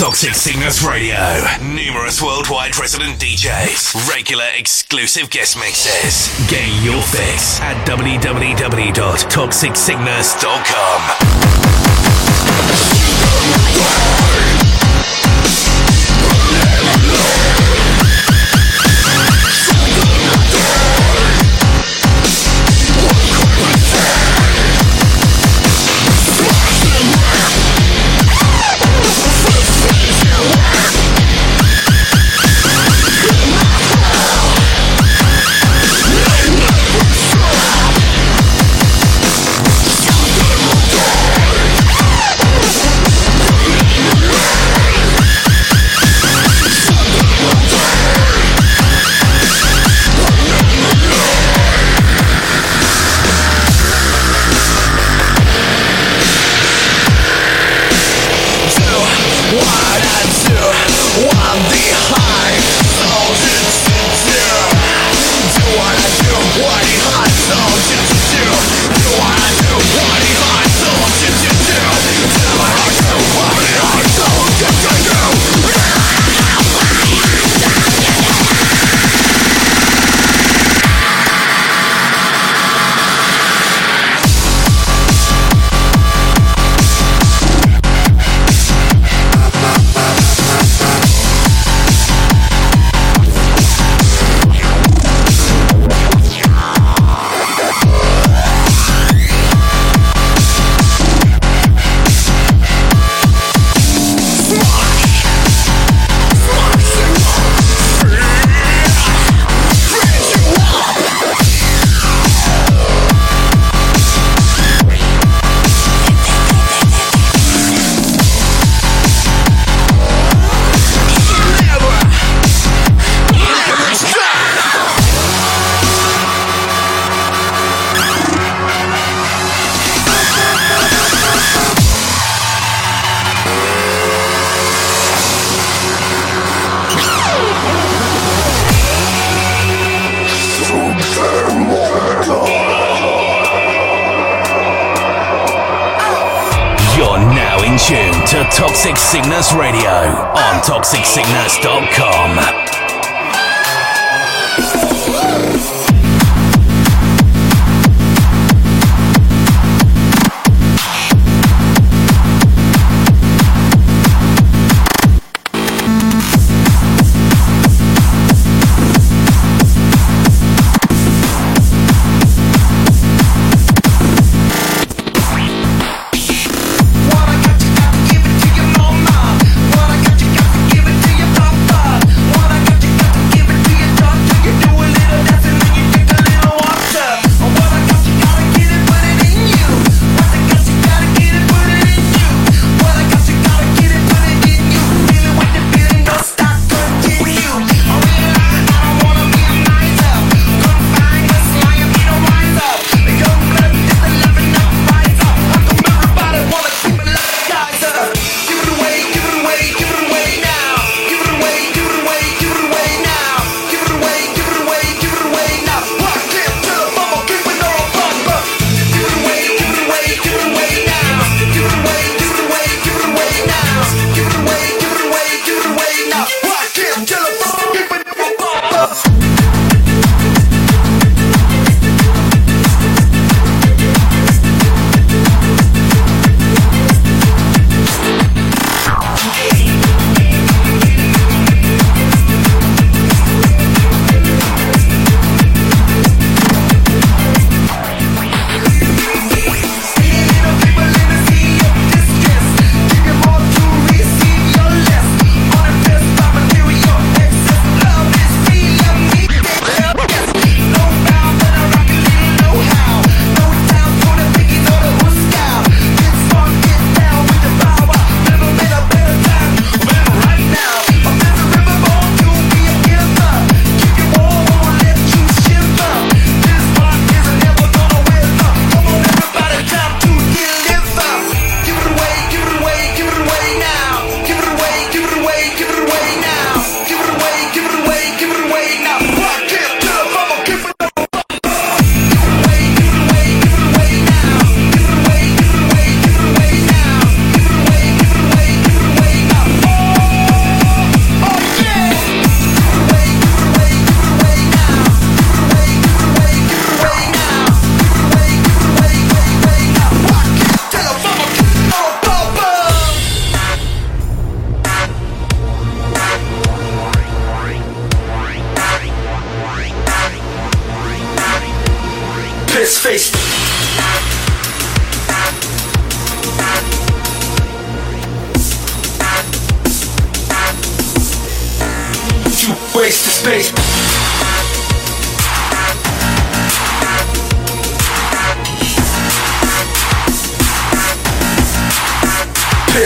Toxic Sickness Radio. Numerous worldwide resident DJs. Regular exclusive guest mixes. Get your fix at www.toxicsickness.com. on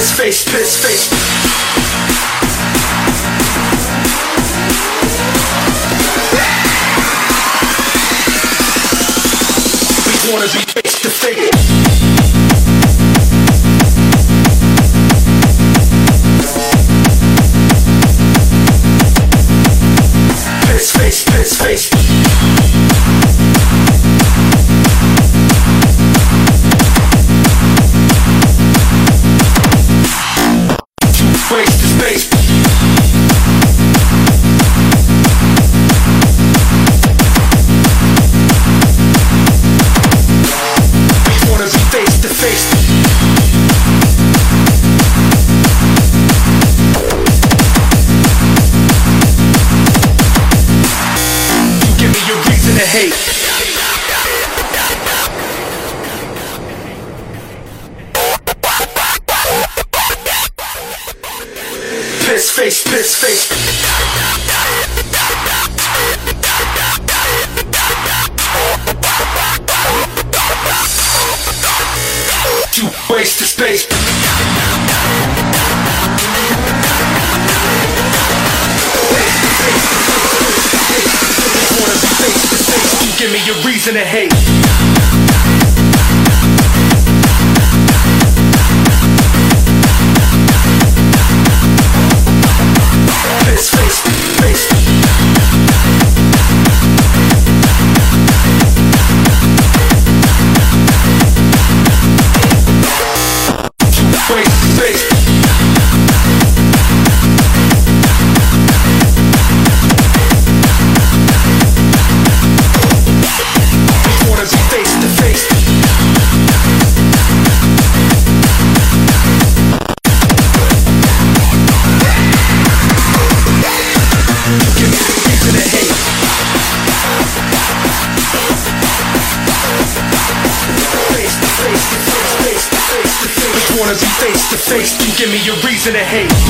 piss face, piss face. We wanna be face to face. face, face. Give me a reason to hate.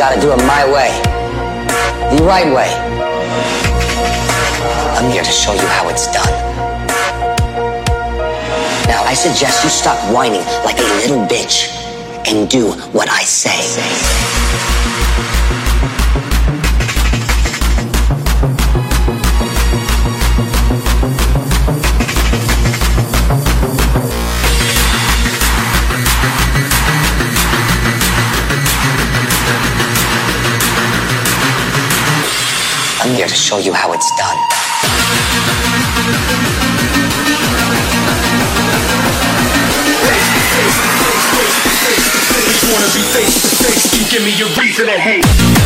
gotta do it my way. The right way. I'm here to show you how it's done. Now, I suggest you stop whining like a little bitch and do what I say. here to show you how it's done. Wanna be face to face, give me reason to hate.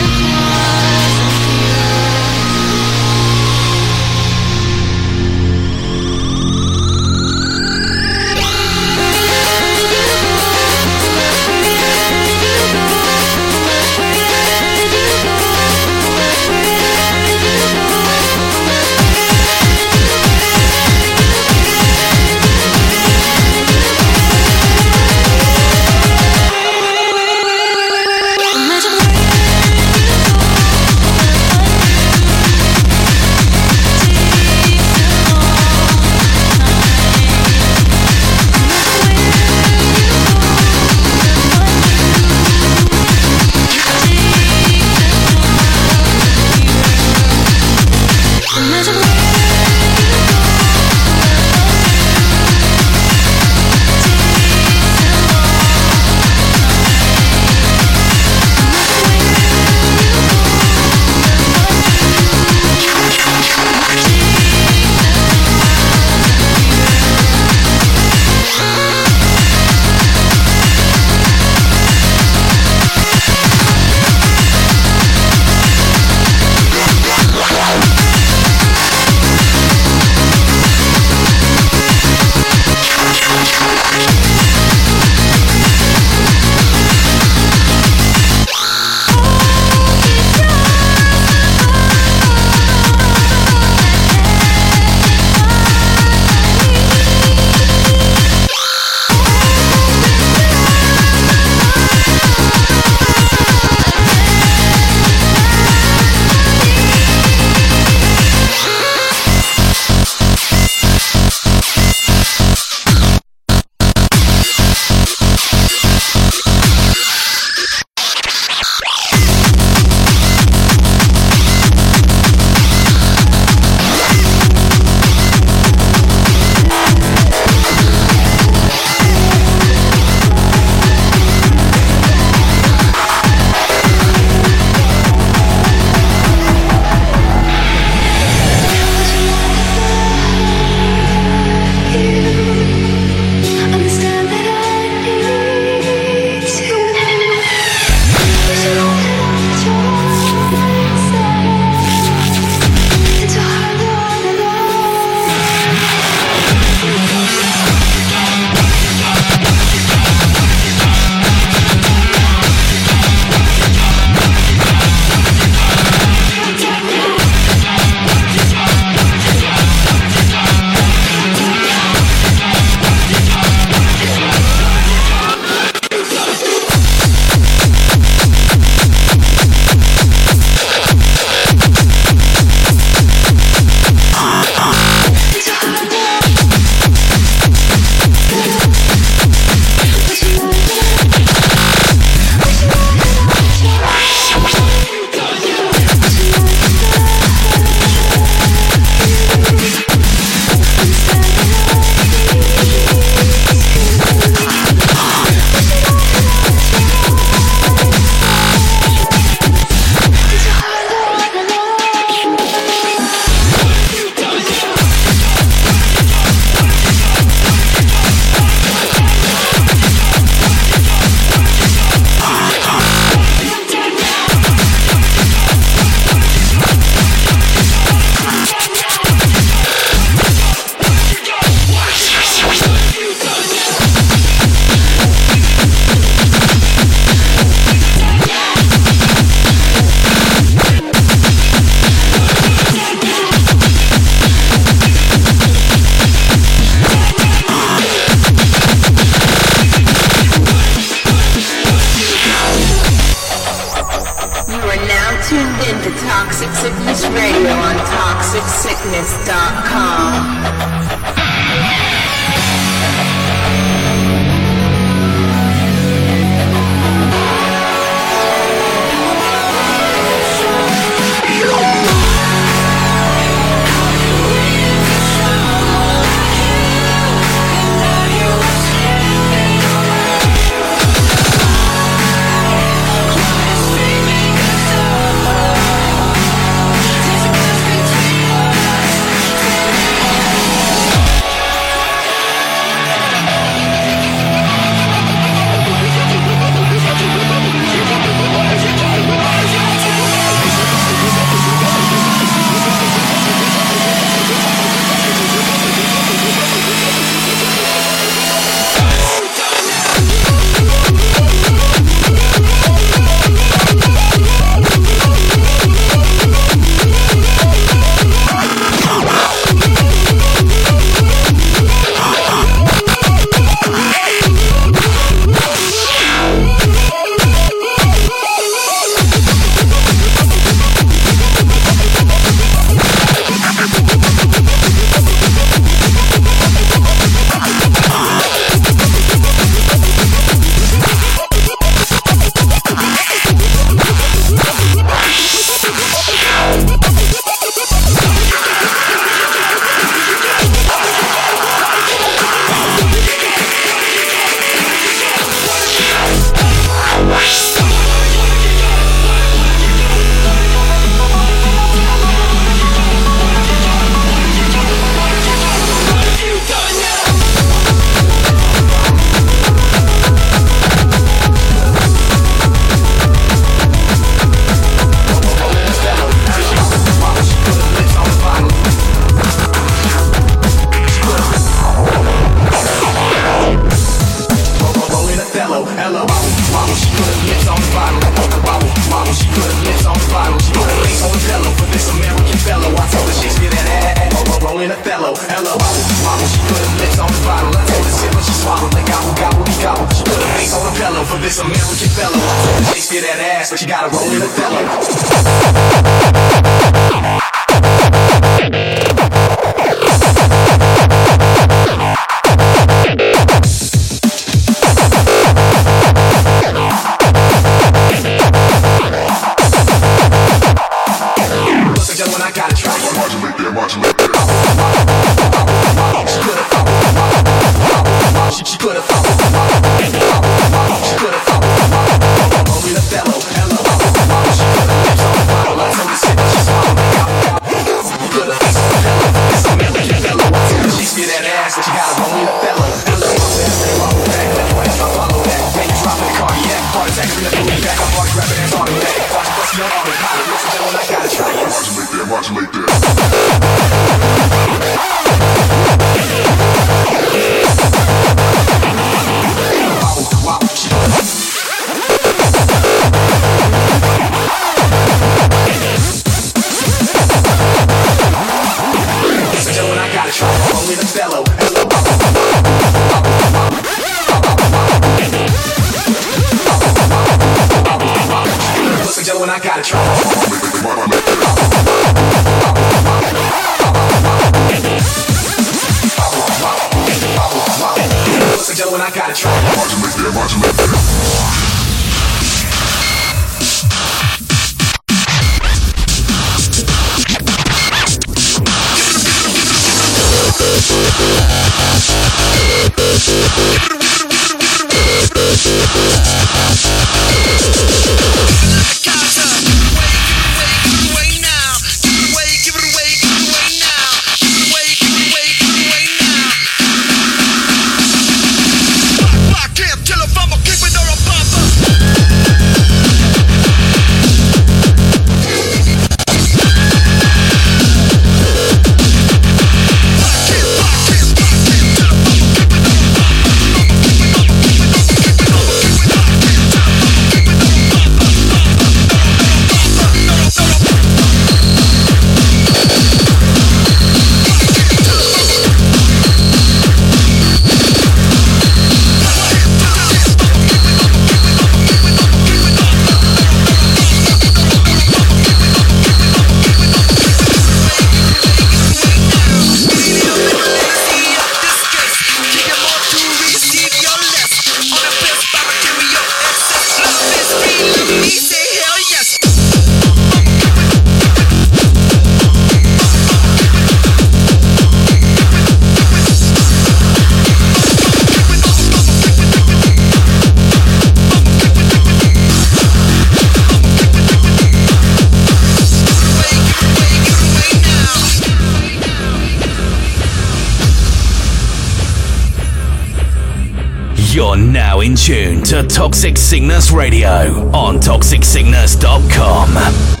Sickness Radio on toxicsickness.com.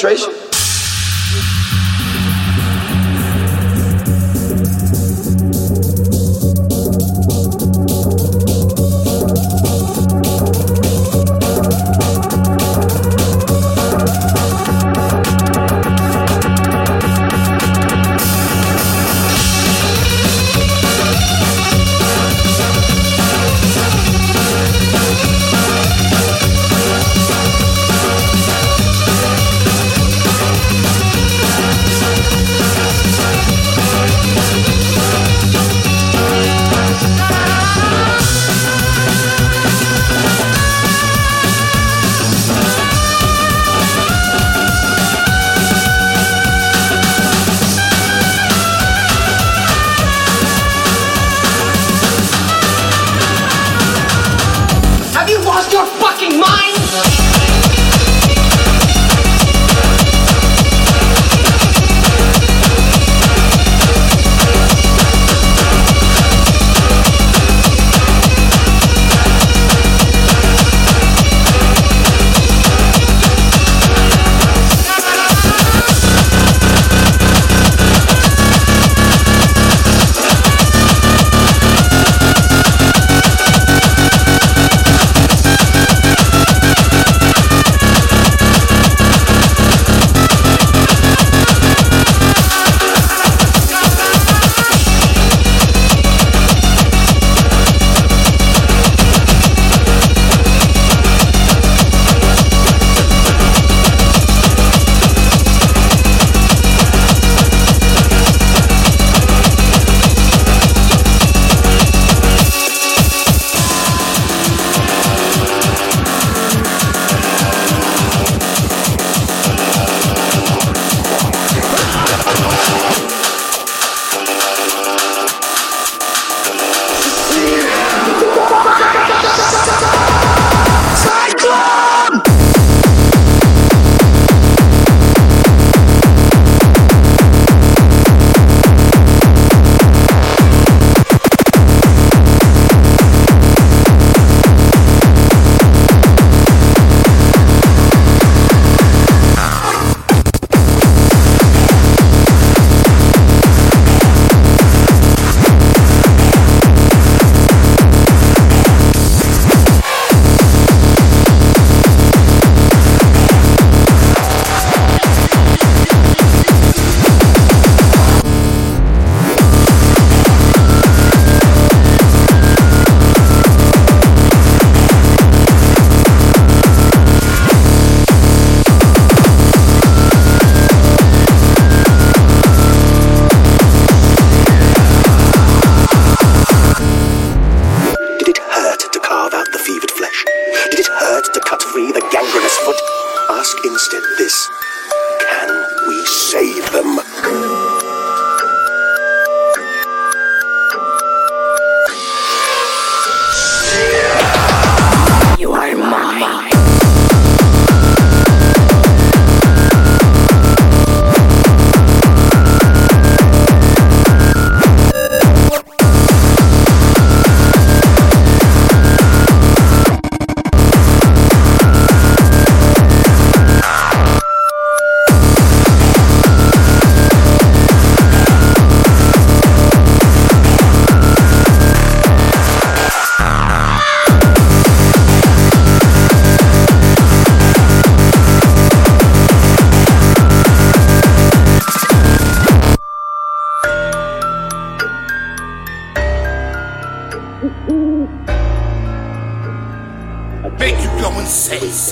concentration?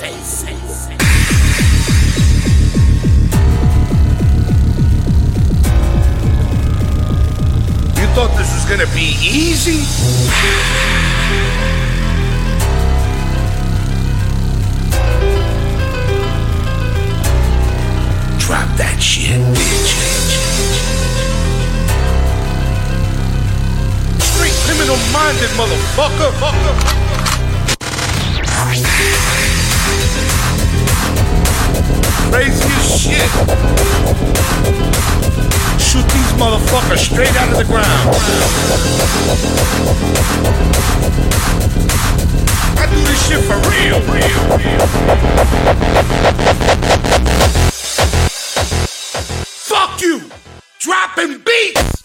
You thought this was gonna be easy? Drop that shit, bitch. Street criminal minded motherfucker. Fucker. Crazy as shit. Shoot these motherfuckers straight out of the ground. I do this shit for real, real, real. Fuck you! Dropping beats!